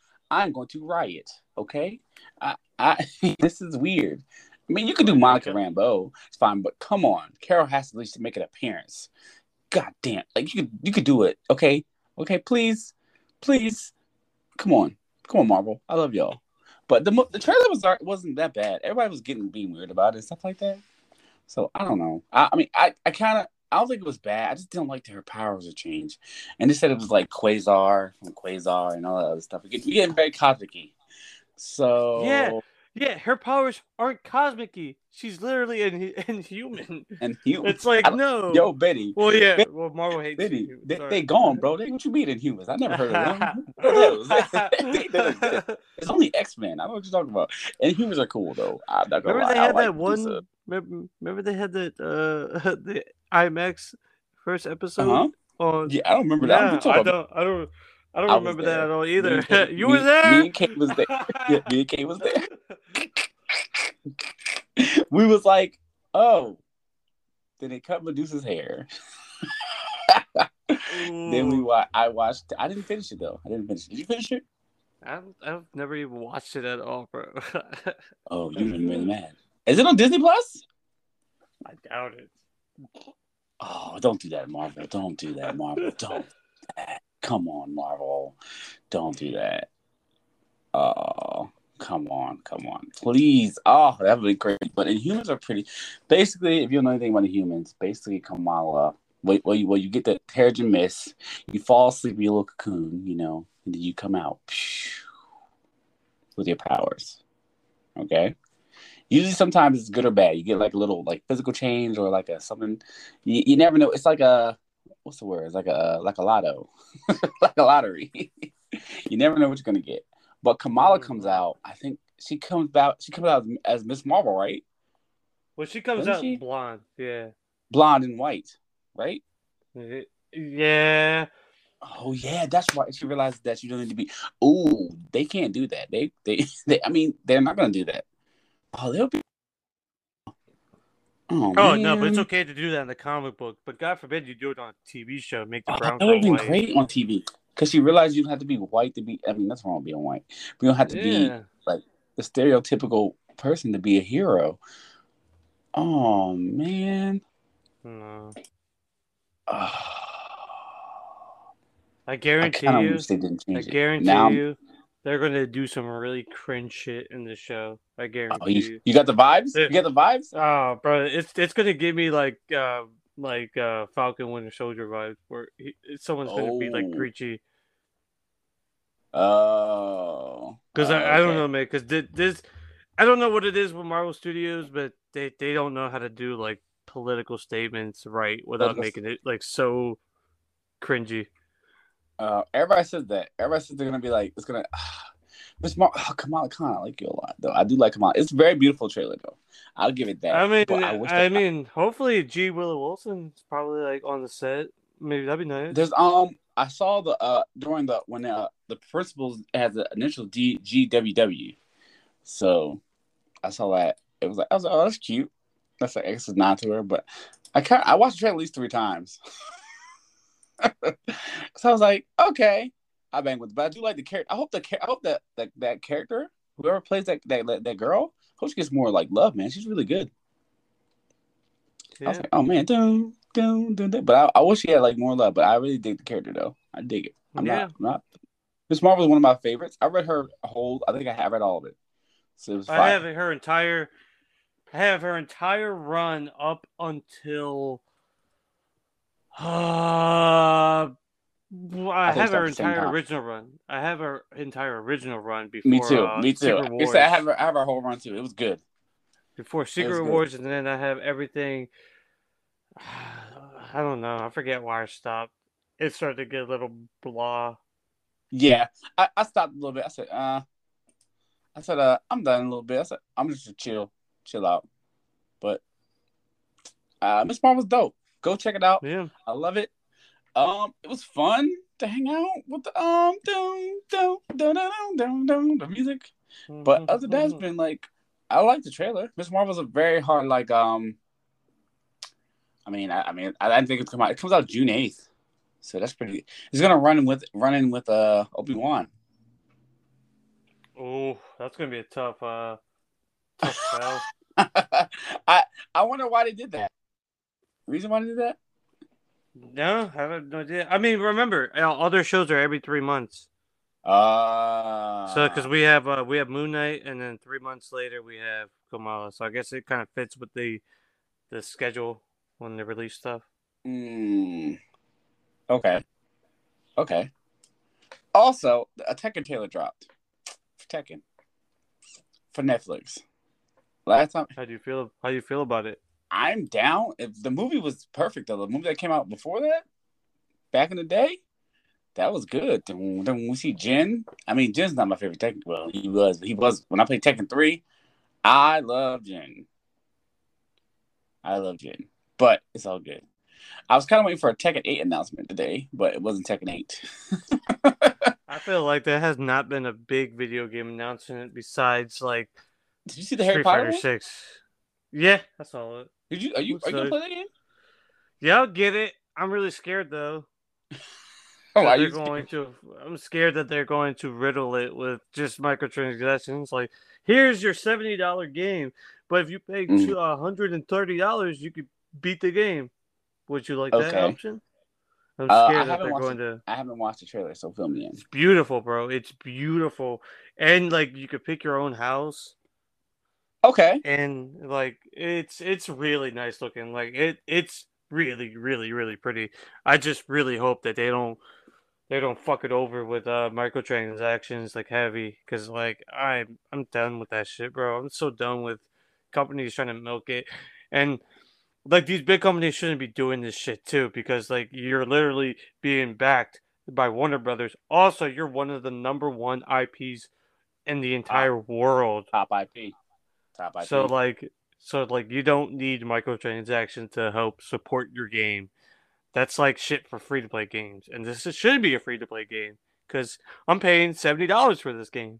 I'm going to riot. Okay, I, I this is weird. I mean, you could do Monica Okay. Rambeau, it's fine, but come on, Carol has to at least make an appearance. God damn, like you could you could do it. Okay, okay, please, please, come on, come on, Marvel. I love y'all. But the the trailer was wasn't that bad. Everybody was getting being weird about it and stuff like that. So I don't know. I, I mean, I, I kind of I don't think it was bad. I just didn't like that her powers would change, and they said it was like Quasar from Quasar and all that other stuff. We get we getting very cosmic-y. So Yeah. yeah, her powers aren't cosmic-y. She's literally an inhuman. and you, It's like I no. yo Betty, Well, yeah. Betty- Well, Marvel hates Betty, they, they gone, bro. They what you mean Inhumans? I never heard of them. What are those? They- they- it's only X Men. I don't know what you're talking about. Inhumans are cool though. I'm not gonna Remember lie. they I had like that one. Remember, remember they had that uh the IMAX first episode Uh-huh. on. Yeah, I don't remember that. Yeah, I don't. I don't. I don't I remember that at all either. you me- were there. Me and Kate was there. Yeah, me and Kate was there. we was like, oh, then they cut Medusa's hair. then we wa- I watched. I didn't finish it though. I didn't finish it. Did you finish it? I've, I've never even watched it at all, bro. Oh, you've been really mad. Is it on Disney Plus? I doubt it. Oh, don't do that, Marvel. Don't do that, Marvel. Don't. do that. Come on, Marvel. Don't do that. Oh, come on, come on, please. Oh, that would be great. But Inhumans are pretty. Basically, if you don't know anything about Inhumans, basically Kamala. Wait, well, you, well, you get the Terrigen Mist. You fall asleep in your little cocoon, you know, and then you come out with your powers. Okay. Usually, sometimes it's good or bad. You get like a little like physical change or like a something. You, you never know. It's like a what's the word? It's like a like a lotto, like a lottery. you never know what you're gonna get. But Kamala mm-hmm. comes out. I think she comes out. She comes out as, Miss Marvel, right? Well, she comes Doesn't out she? blonde. Yeah. Blonde and white, right? Yeah. Oh yeah, that's right. She realized that you don't need to be. Oh, they can't do that. They, they, they. I mean, they're not gonna do that. Oh, they'll be. Oh, Oh no, but it's okay to do that in the comic book. But God forbid you do it on a TV show. Make the Oh, Browns that would have been white. great on TV because she realized you don't have to be white to be. I mean, that's wrong being white. But you don't have to be like the stereotypical person to be a hero. Oh man. No. Oh, I I guarantee of you. they didn't I guarantee Now, you, they're gonna do some really cringe shit in the show. I guarantee oh, you, you. you got the vibes. Yeah. You got the vibes. Oh, bro, it's it's gonna give me like uh like uh Falcon Winter Soldier vibes, where he, someone's gonna be like Oh. preachy. Oh, Because Oh, I, I don't know, man. Because this, I don't know what it is with Marvel Studios, but they they don't know how to do like political statements right without making it like so cringy. Uh, everybody says that. Everybody says they're gonna be like, it's gonna. Miss Mar- oh, Kamala Khan, I like you a lot though. I do like Kamala. It's a very beautiful trailer though. I'll give it that. I mean, But I, wish that- mean, hopefully G Willow Wilson's probably like on the set. Maybe that'd be nice. there's um, I saw the uh during the when uh the principals had the initial D G W W, so I saw that it was like I was like, oh that's cute. That's an extra nod to her, but I kind I watched the trailer at least three times. so I was like, okay, I bang with, it. but I do like the character. I hope the I hope that that that character, whoever plays that that that, girl, hope she gets more like love, man. She's really good. I was like, oh man, dun, dun, dun, dun. but I, I wish she had like more love. But I really dig the character though. I dig it. I'm Yeah. not I'm not. Miss Marvel is one of my favorites. I read her whole. I think I have read all of it. So it I have her entire, I have her entire run up until, uh, I, think have it's at her the same entire original run. I have her entire original run before. Me too. uh, Me too. I I have I have her whole run too. It was good. before Secret. Wars, and then I have everything. I don't know. I forget why I stopped. It started to get a little blah. Yeah, I, I stopped a little bit. I said, uh, I said, uh, I'm done a little bit. I said, I'm just to chill, chill out. But uh, Miss Marvel's dope. Go check it out. Yeah. I love it. Um, it was fun to hang out with the um, dum, dum, dum, dum, dum, dum, the music. But other than that, it's been like I like the trailer. Miss Marvel's a very hard like um. I mean, I, I mean, I didn't think it come out. It comes out June eighth, so that's pretty. It's gonna run with running with uh Obi Wan. oh, that's gonna be a tough, uh, tough. I I wonder why they did that. Reason why they did that? No, I have no idea. I mean, remember, uh, other shows are every three months. Uh So, because we have uh, we have Moon Knight, and then three months later we have Kamala. So I guess it kind of fits with the the schedule when they release stuff. Mm, okay. Okay. Also, a Tekken Taylor dropped for Tekken for Netflix. Last time How do you feel? How do you feel about it? I'm down. If the movie was perfect, though, the movie that came out before that, back in the day, that was good. Then then we see Jin. I mean, Jin's not my favorite Tekken. Well, he was. He was when I played Tekken three. I love Jin. I love Jin, but it's all good. I was kind of waiting for a Tekken eight announcement today, but it wasn't Tekken eight. I feel like there has not been a big video game announcement besides like Did you see the Harry Street Potter? Fighter? Six. Yeah, I saw it. Did you? Are you? Are you gonna play that game? Yeah, I'll get it. I'm really scared though. Oh, that are they're you? going to. I'm scared that they're going to riddle it with just microtransactions. Like, here's your seventy dollar game, but if you pay Mm. two hundred and thirty dollars, you could beat the game. Would you like that option? I'm Uh, I scared that haven't they're watched going to. I haven't watched the trailer, so fill me in. It's beautiful, bro. It's beautiful, and like you could pick your own house, Okay. and like it's it's really nice looking. Like it it's really really really pretty. I just really hope that they don't they don't fuck it over with uh microtransactions like heavy because like I'm I'm done with that shit, bro. I'm so done with companies trying to milk it and like these big companies shouldn't be doing this shit too because like you're literally being backed by Warner Brothers. Also, you're one of the number one IPs in the entire world. Top IP. Top IP. So like so like you don't need microtransactions to help support your game. That's like shit for free to play games. And this is- should be a free to play game cuz I'm paying $70 for this game.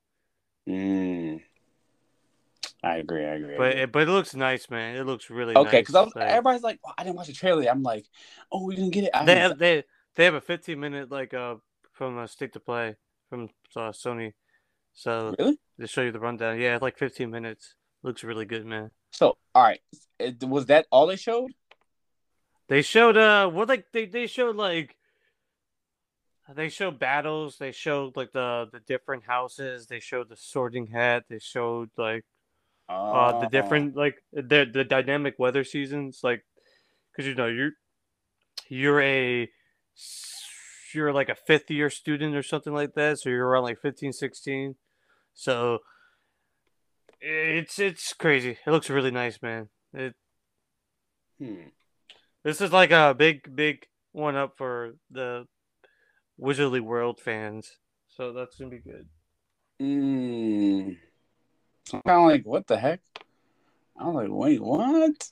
Mm. I agree. I agree. I But agree. it, but it looks nice, man. It looks really okay, because Like, everybody's like, well, I didn't watch the trailer. I'm like, oh, we didn't get it. I they have they they have a 15 minute like uh from a State of Play from uh, Sony. So really? they show you the rundown. Yeah, like 15 minutes. Looks really good, man. So, all right, was that all they showed? They showed uh what like they they showed like they showed battles, they showed like the the different houses, they showed the sorting hat, they showed like uh the Oh. different like the the dynamic weather seasons. Like cuz you know you're you're a you're like a fifth year student or something like that. So you're around like 15 16 so it's it's crazy it looks really nice man it Hmm. this is like a big, big one up for the Wizarding World fans. So that's gonna be good. Mm, I'm kind of like, what the heck? I'm like, wait, what?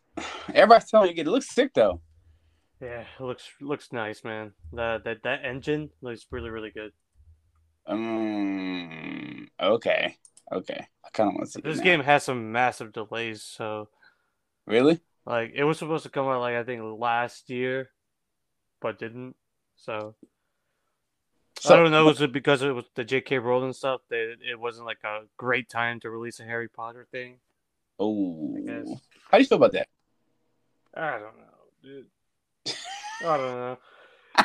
Everybody's telling me it looks sick though. Yeah, it looks looks nice, man. That that that engine looks really really good. Um, okay, okay. I kind of want to see This game has some massive delays, so Really? like it was supposed to come out like I think last year, but didn't. So, So, I don't know. Was it because it was the J.K. Rowling stuff that it wasn't like a great time to release a Harry Potter thing? Oh, how do you feel about that? I don't know, dude. I don't know.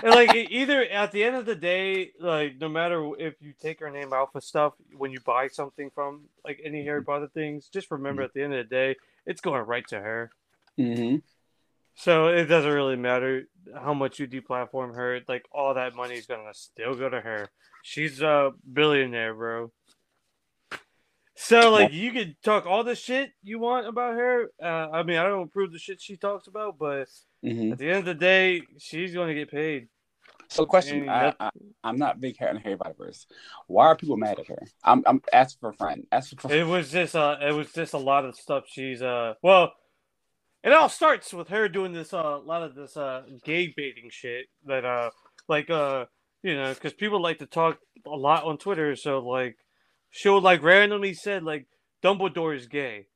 And like either at the end of the day, like no matter if you take her name out for stuff when you buy something from like any Harry Potter things, just remember at the end of the day, it's going right to her. Mm-hmm. So it doesn't really matter how much you deplatform her. Like all that money is gonna still go to her. She's a billionaire, bro. So like you could talk all the shit you want about her. Uh, I mean, I don't approve the shit she talks about, but Mm-hmm. at the end of the day, she's going to get paid. So, question: I, I, I'm not big Harry Harry Potter. Why are people mad at her? I'm, I'm asking for a friend. Asking for. It was just uh, it was just a lot of stuff. She's uh, well, it all starts with her doing this uh, a lot of this uh, gay baiting shit that uh, like uh, you know, because people like to talk a lot on Twitter. So like, she'll like randomly said like Dumbledore is gay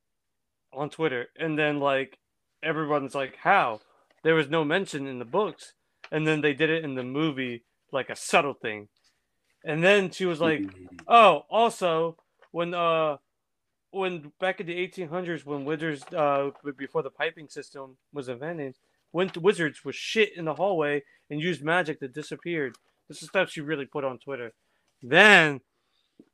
on Twitter, and then like everyone's like, how? There was no mention in the books, and then they did it in the movie like a subtle thing, and then she was like. Mhm. Oh, also when uh when back in the 1800s when wizards uh before the piping system was invented, when wizards was shit in the hallway and used magic that disappeared. This is stuff she really put on Twitter. Then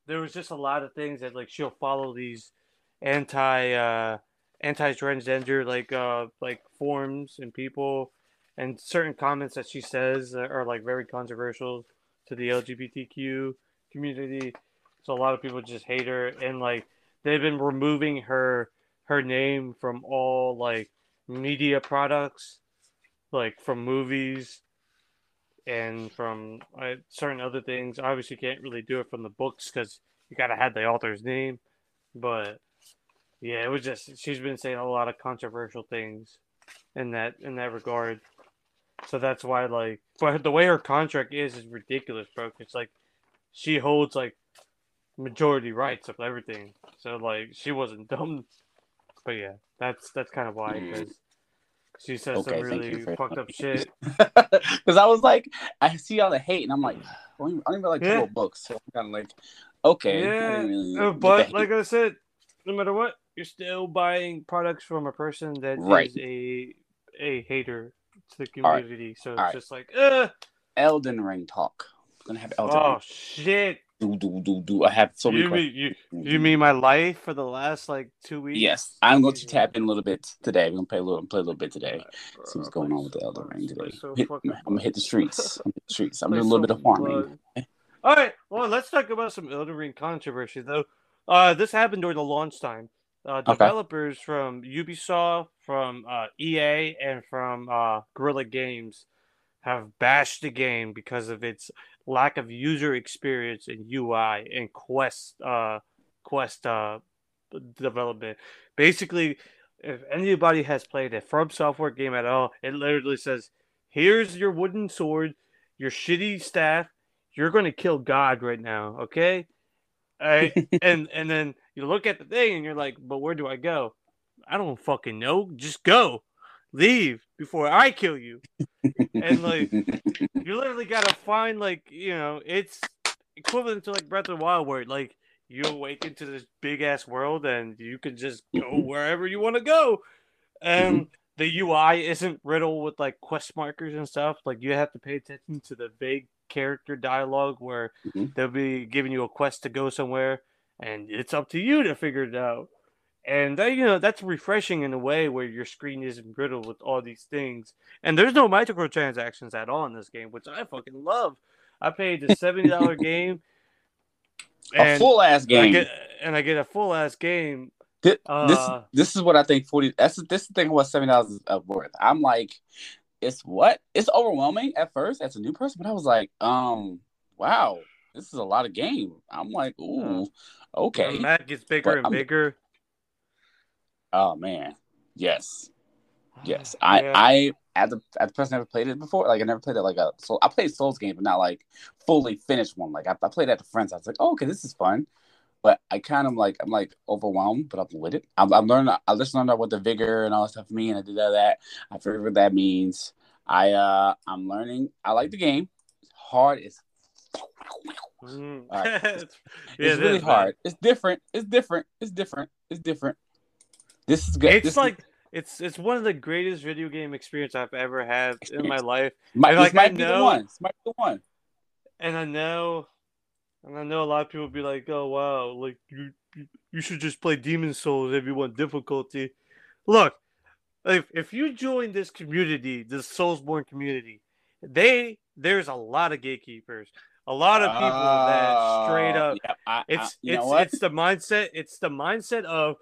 there was just a lot of things that like she'll follow these anti uh anti transgender like uh like forms and people and certain comments that she says are, are like very controversial to the LGBTQ community. So a lot of people just hate her and like they've been removing her her name from all like media products like from movies and from uh, certain other things. Obviously can't really do it from the books cuz you got to have the author's name, but yeah, it was just she's been saying a lot of controversial things in that in that regard. So that's why like but the way her contract is is ridiculous, bro. It's like she holds like majority rights of everything. So like she wasn't dumb. But yeah, that's that's kind of why Mm. because she says Okay, some really fucked up shit. Because I was like, I see all the hate, and I'm like, I don't even, I don't even like Yeah. yeah. books. So I'm kind of like, okay. Yeah, really Uh, but like. I said, no matter what, you're still buying products from a person that is Right. a a hater to the All right. community. So it's right. just like, uh, Elden Ring talk. I'm gonna have Elden oh Ring. shit. Do do do do. I have so many you questions. mean you you mean my life for the last like two weeks? Yes, I'm going to tap in a little bit today. We're gonna play a little, play a little bit today. See what's going on with the Elden Ring today. Hit- I'm gonna hit the streets. I'm, hit the streets. I'm doing a little bit of farming. All right, well, let's talk about some Elden Ring controversy, though. Uh, this happened during the launch time. Uh, Okay. developers from Ubisoft, from uh, EA, and from uh, Guerrilla Games have bashed the game because of its lack of user experience and UI and quest uh, quest uh, development. Basically, if anybody has played a From Software game at all, it literally says, "Here's your wooden sword, your shitty staff. You're going to kill God right now, okay?" Right? and and then you look at the thing and you're like, "But where do I go? I don't fucking know. Just go, leave before I kill you." and like you literally gotta find like you know it's equivalent to like Breath of the Wild where like you awaken to this big ass world and you can just go wherever you want to go and the UI isn't riddled with like quest markers and stuff like you have to pay attention to the vague character dialogue where Mhm. they'll be giving you a quest to go somewhere and it's up to you to figure it out and that you know that's refreshing in a way where your screen isn't riddled with all these things and there's no microtransactions at all in this game, which I fucking love. I paid the seventy dollar game, a full ass I game. get and I get a full ass game. This uh, this is what I think forty. That's this the thing what seventy dollars is worth. I'm like, it's what it's overwhelming at first as a new person, but I was like, um, wow, this is a lot of game. I'm like, ooh, okay. The map gets bigger But and I'm- bigger. Oh man, yes, yes. I Yeah. I at the at the person never played it before. Like I never played it like a so I played Souls game, but not like fully finished one. Like I, I played at the friends. I was like, oh, okay, this is fun. But I kind of like I'm like overwhelmed, but I'm with it. I'm, I'm learning. I just learned what the vigor and all that stuff mean. I did all that. I figured what that means. I uh I'm learning. I like the game. It's hard. It's Mm. All right. it's it's it really is, man. hard. It's different. It's different. It's different. It's different. This is good. It's This is- like it's it's one of the greatest video game experience I've ever had in my life. might, and, like, I might be the know- one. This might be the one. And I know and I know a lot of people be like, "Oh wow, like you you- you should just play Demon Souls if you want difficulty." Look, if if you join this community, this Soulsborne community, they there's a lot of gatekeepers, a lot of people that straight Oh, up yeah, I- I- It's it's it's the mindset. It's the mindset of,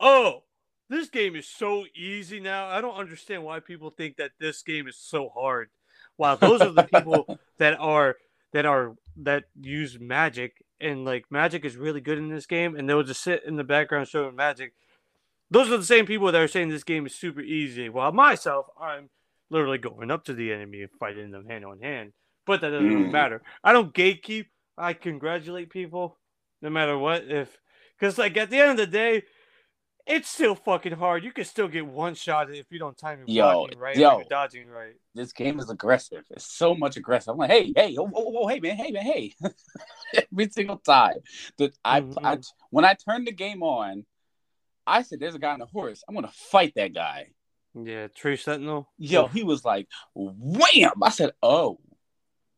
oh, this game is so easy now. I don't understand why people think that this game is so hard. Wow, those are the people that are that are that use magic and like magic is really good in this game, and they'll just sit in the background showing magic. Those are the same people that are saying this game is super easy. While myself, I'm literally going up to the enemy and fighting them hand on hand. But that doesn't really Mm. matter. I don't gatekeep. I congratulate people no matter what. If because like at the end of the day, it's still fucking hard. You can still get one shot if you don't time your Yo, blocking right, yo. you're dodging right. this game is aggressive. It's so much aggressive. I'm like, hey, hey, oh, oh, oh, hey, man, hey, man, hey. Every single time that I, I, Mhm. when I turned the game on, I said, "There's a guy on a horse. I'm gonna fight that guy." Yeah, Tree Sentinel. Yo, he was like, "Wham!" I said, "Oh,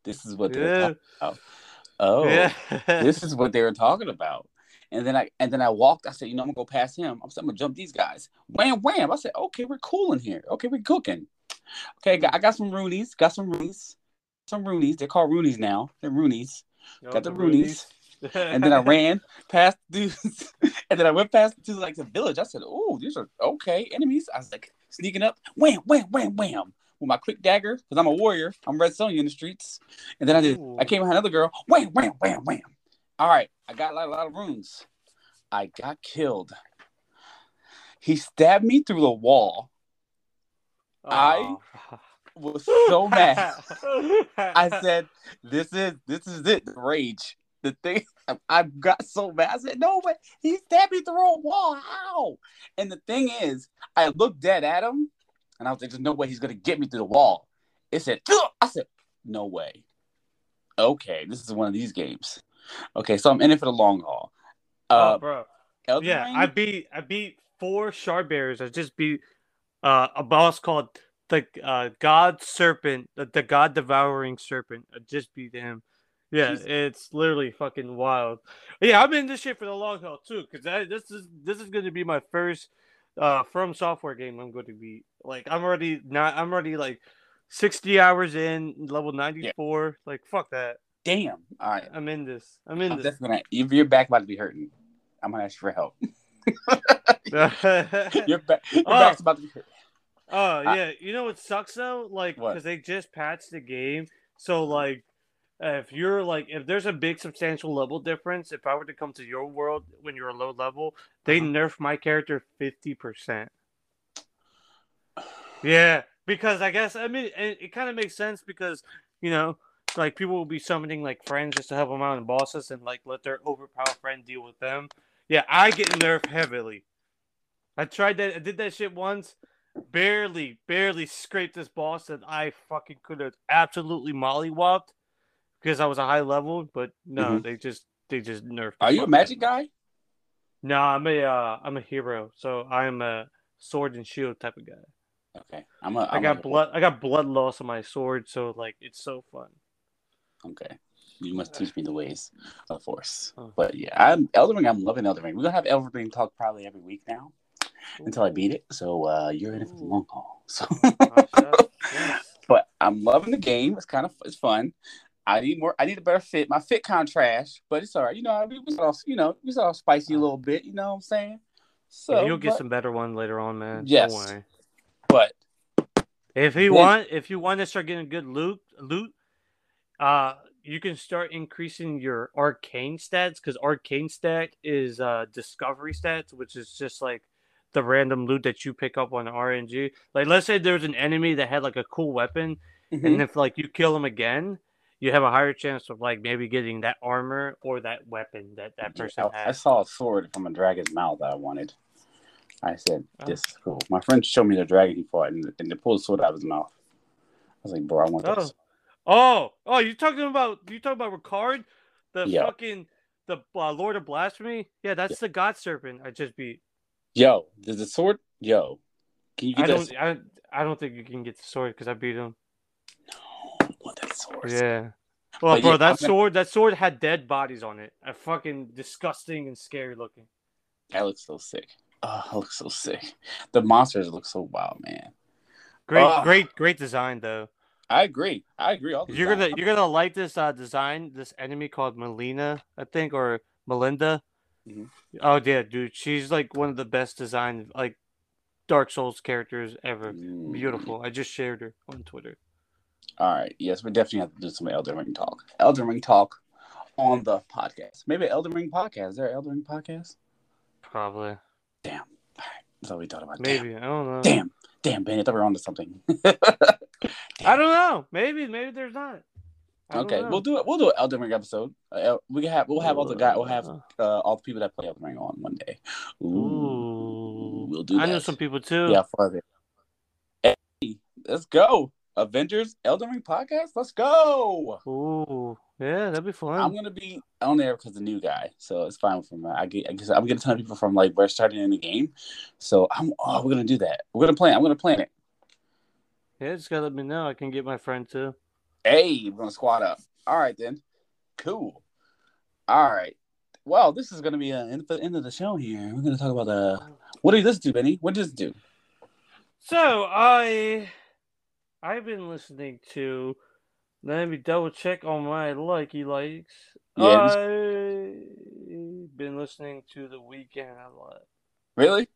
this is what they're yeah, talking about. Oh, yeah. this is what they were talking about." And then I and then I walked. I said, "You know, I'm gonna go past him. I'm, I'm gonna jump these guys. Wham, wham!" I said, "Okay, we're cool in here. Okay, we're cooking. Okay, I got, some Roonies. Got some Roonies. Some Roonies. They're called Roonies now. They're Roonies. Yo, got the Roonies. And then I ran. ran past dudes, and then I went past to like the village. I said, "Oh, these are okay enemies." I was like sneaking up, wham, wham, wham, wham, with my quick dagger because I'm a warrior. I'm Red Sonja in the streets. And then I did. Ooh. I came behind another girl, wham, wham, wham, wham. All right, I got like, a lot of runes. I got killed. He stabbed me through the wall. I Was so mad. I said, "This is this is it, rage." The thing I, got so mad. I said, "No way!" He stabbed me through a wall. How? And the thing is, I looked dead at him, and I was like, "There's no way he's gonna get me through the wall." It said, "Ugh!" I said, "No way." Okay, this is one of these games. Okay, so I'm in it for the long haul. Uh, oh, bro. Elden Yeah, Ring? I beat I beat four shard bearers. I just beat uh, a boss called the uh, God Serpent, the, the God Devouring Serpent. I just beat him. Yeah, Jesus. it's literally fucking wild. Yeah, I'm in this shit for the long haul too, because this is this is going to be my first uh from software game. I'm going to be like I'm already not I'm already like sixty hours in level ninety four. Like fuck that. Damn. All right. I'm in this. I'm in I'm this. gonna. If your back about to be hurting, I'm gonna ask you for help. Your back, your Oh. back's about to be hurting. Oh I- yeah, you know what sucks though? Like because they just patched the game, so like if you're like if there's a big substantial level difference, if I were to come to your world when you're a low level, they Uh-huh. nerf my character fifty percent. Yeah, because I guess I mean it, it kind of makes sense because you know like people will be summoning like friends just to help them out in bosses and like let their overpowered friend deal with them. Yeah, I get nerfed heavily. I tried that. I did that shit once. Barely, barely scraped this boss that I fucking could have absolutely mollywopped because I was a high level. But no, Mhm. they just they just nerfed. Are you a magic me. guy? No, I'm a uh, I'm a hero. So I'm a sword and shield type of guy. Okay, I'm a. I I'm got a- blood. I got blood loss on my sword, so like it's so fun. Okay, you must teach me the ways of force. Oh. But yeah, I'm Elden Ring. I'm loving Elden Ring. We're gonna have Elden Ring talk probably every week now until I beat it. So uh, you're in it for the long haul. So, Oh, yes, but I'm loving the game. It's kind of it's fun. I need more. I need a better fit. My fit kind of trash, but it's all right. You know, i we was all you know, we was all spicy a little bit. You know what I'm saying? So Yeah, you'll get but, some better one later on, man. Yes. But If you Then- want, if you want to start getting good loot, loot, uh, you can start increasing your arcane stats because arcane stat is uh discovery stats, which is just like the random loot that you pick up on RNG. Like let's say there's an enemy that had like a cool weapon, Mhm. and if like you kill him again, you have a higher chance of like maybe getting that armor or that weapon that that person I, I has. saw a sword from a dragon's mouth that I wanted. I said, Oh. "This is cool." My friend showed me the dragon he fought, and, and they pulled sword out of his mouth. I was like, "Bro, I want Oh. this." Oh, oh, you talking about you talking about Rykard, the Yeah. fucking the uh, Lord of Blasphemy? Yeah, that's the God Serpent I just beat. Yo, does the sword? Yo, can you I get this? don't, I, I don't think you can get the sword because I beat him. I want that sword. Yeah. Well, But bro, yeah, that I'm gonna- sword, that sword had dead bodies on it. A fucking disgusting and scary looking. That looks so sick. Oh, that looks so sick. The monsters look so wild, man. Great, Ugh. great, great design though. I agree. I agree. All You're gonna, you're gonna like this uh design. This enemy called Melina, I think, or Melinda. Mhm. Oh yeah, dude, she's like one of the best designed like Dark Souls characters ever. Mm. Beautiful. I just shared her on Twitter. All right. Yes, we definitely have to do some Elden Ring talk. Elden Ring talk on the podcast. Maybe Elden Ring podcast. Is there an Elden Ring podcast? Probably. Damn. All right. That's all we thought about. Maybe. I don't know. Damn. Damn. Damn, Ben. I thought we were onto something. I don't know. Maybe. Maybe there's not. I okay, we'll do it. We'll do an Elden Ring episode. Uh, we have. We'll have all the guy. We'll have uh, all the people that play Elden Ring on one day. Ooh. Ooh. We'll do I know some people too. Yeah, for it. Hey, let's go. Avengers Elden Ring podcast. Let's go. Ooh. Yeah, that'd be fun. I'm gonna be on there because the new guy, so it's fine for me. I get, I guess I'm getting a ton of people from like we're starting in the game, so I'm. Oh, we're gonna do that. We're gonna plan. I'm gonna plan it. Yeah, just gotta let me know. I can get my friend too. Hey, we're gonna squad up. All right then. Cool. All right. Well, this is gonna be uh, end, the end of the show here. We're gonna talk about uh, what did this do, Benny? What did this do? So I I've been listening to let me double check on my likey likes. Yeah, I've been listening to the Weeknd a lot. Really?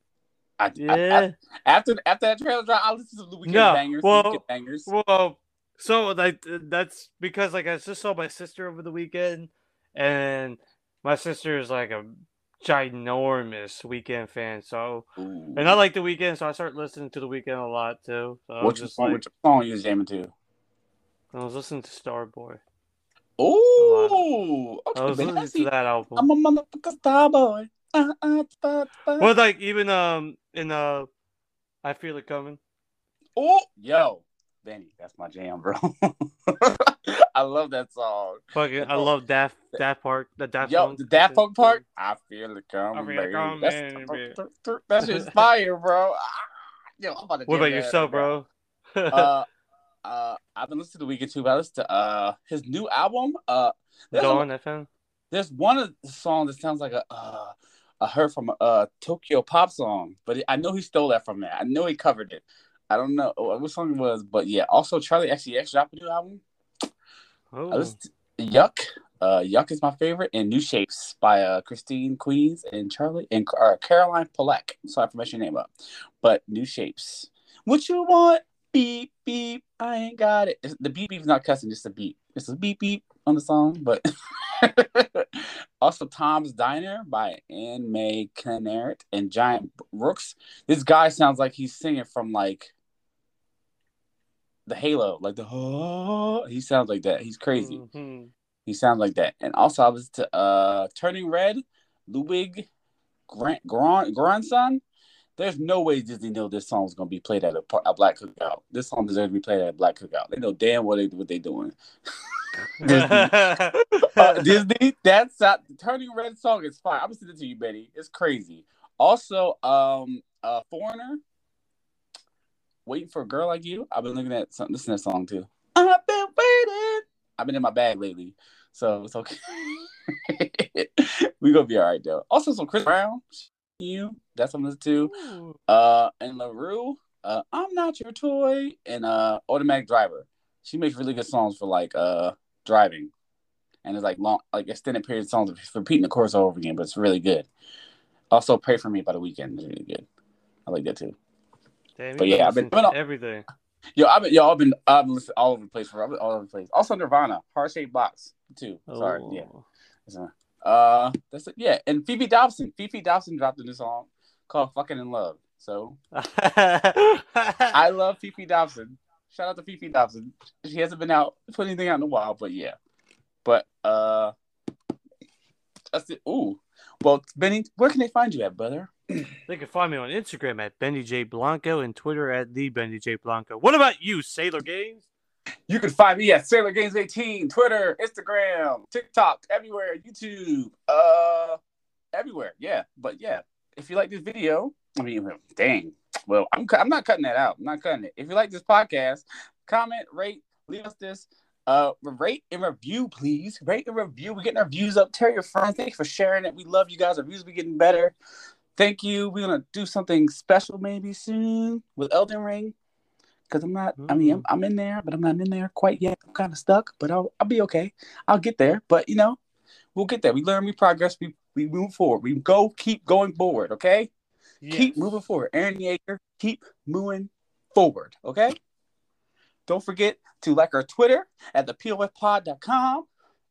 I, I- Yeah. I- after after that trailer drop, I listened to the Weeknd No, bangers. well- Weeknd bangers. Well, so like that's because like I just saw my sister over the weekend, and my sister is like a ginormous Weeknd fan. So Ooh. and I like the Weeknd, so I start listening to the Weeknd a lot too. So Which just song? like Which song you was jamming to? I was listening to Starboy. Ooh, I was listening to that album. I'm a motherfucker star boy. Uh, uh, uh, uh. Well, like even um in uh, I feel it coming. Oh, yo, Benny, that's my jam, bro. I love that song. Fucking, I love Daft Daft Park. The Daft Yo, Punk. the Daft Punk part, I feel it coming, I feel baby. coming, baby. That's, that shit's fire, bro. Ah, Yo, I'm about to What about that yourself, right bro? uh, uh, I've been listening to the Weeknd too, but I listened to uh his new album. Uh, there's, a- FM. there's one of the songs that sounds like a uh, I heard from a uh, Tokyo pop song, but I know he stole that from that. I know he covered it. I don't know what song it was, but yeah. Also, Charli XCX dropped a new album. Oh, to Yuck. Uh, Yuck is my favorite, and New Shapes by uh, Christine Queens and Charli and uh, Caroline Polak. Sorry for messing your name up, but New Shapes. What you want? Beep beep. I ain't got it. The beep beep's not cussing, just a beep. It's a beep beep on the song, but also Tom's Diner by Anne May Kennert and Giant Brooks. This guy sounds like he's singing from like the Halo, like the oh, he sounds like that. He's crazy. mhm. He sounds like that. And also, I was to uh, Turning Red, Ludwig Grant Grand, grandson. There's no way Disney knew this song was gonna be played at a, par- a black cookout. This song deserves to be played at a black cookout. They know damn what they what they doing. Disney, uh, Disney, that's not Turning Red song is fine. I'm gonna send it to you, Betty. It's crazy. Also, um, uh, Foreigner, waiting for a girl like you. I've been looking at some, listening to that song too. I've been waiting. I've been in my bag lately, so it's okay. we gonna be all right though. Also, some Chris Brown, you. That's something too. Ooh. Uh, and La Roux, uh, I'm not your toy, and uh, Automatic Driver. She makes really good songs for like uh driving, and it's like long, like extended period songs, of repeating the chorus over again, but it's really good. Also, Pray for Me by the Weeknd is really good. I like that too. Damn, But yeah, I've been listen doing all- everything. Yo, I've been, yo, I've been, I've been listening all over the place for I've been all over the place. Also Nirvana, Heart Shaped Box too. Sorry, yeah. Oh. Uh, that's it. Yeah, and Fefe Dobson, Fefe Dobson dropped a new song called "Fucking in Love." So I love Fefe Dobson. Shout out to Fefe Dobson. She hasn't been out put anything out in a while, but yeah. But uh, that's it. Ooh, well, Benny, where can they find you at, brother? They can find me on Instagram at Benny J Blanco and Twitter at the Benny J Blanco. What about you, Sailor Games? You can find me at Sailor Games 18, Twitter, Instagram, TikTok, everywhere, YouTube, uh, everywhere. Yeah, but yeah, if you like this video, I mean, dang, well, I'm I'm not cutting that out. I'm not cutting it. If you like this podcast, comment, rate, leave us this. Uh, rate and review, please. Rate and review. We're getting our views up. Tell your friends. Thanks for sharing it. We love you guys. Our views be getting better. Thank you. We're gonna do something special maybe soon with Elden Ring. Cause I'm not. I mean, I'm, I'm in there, but I'm not in there quite yet. I'm kind of stuck, but I'll I'll be okay. I'll get there. But you know, we'll get there. We learn, we progress, we we move forward. We go, keep going forward. Okay keep moving forward. Eren Yeager, keep moving forward. Okay. Don't forget to like our Twitter at the POFpod.com.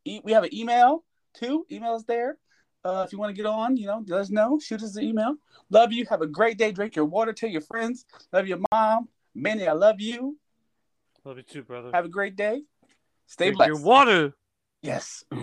E- we have an email too. Email's there. Uh, if you want to get on, you know, let us know. Shoot us an email. Love you. Have a great day. Drink your water. Tell your friends. Love your mom. Manny, I love you. Love you too, brother. Have a great day. Stay Drink blessed. your water. yes.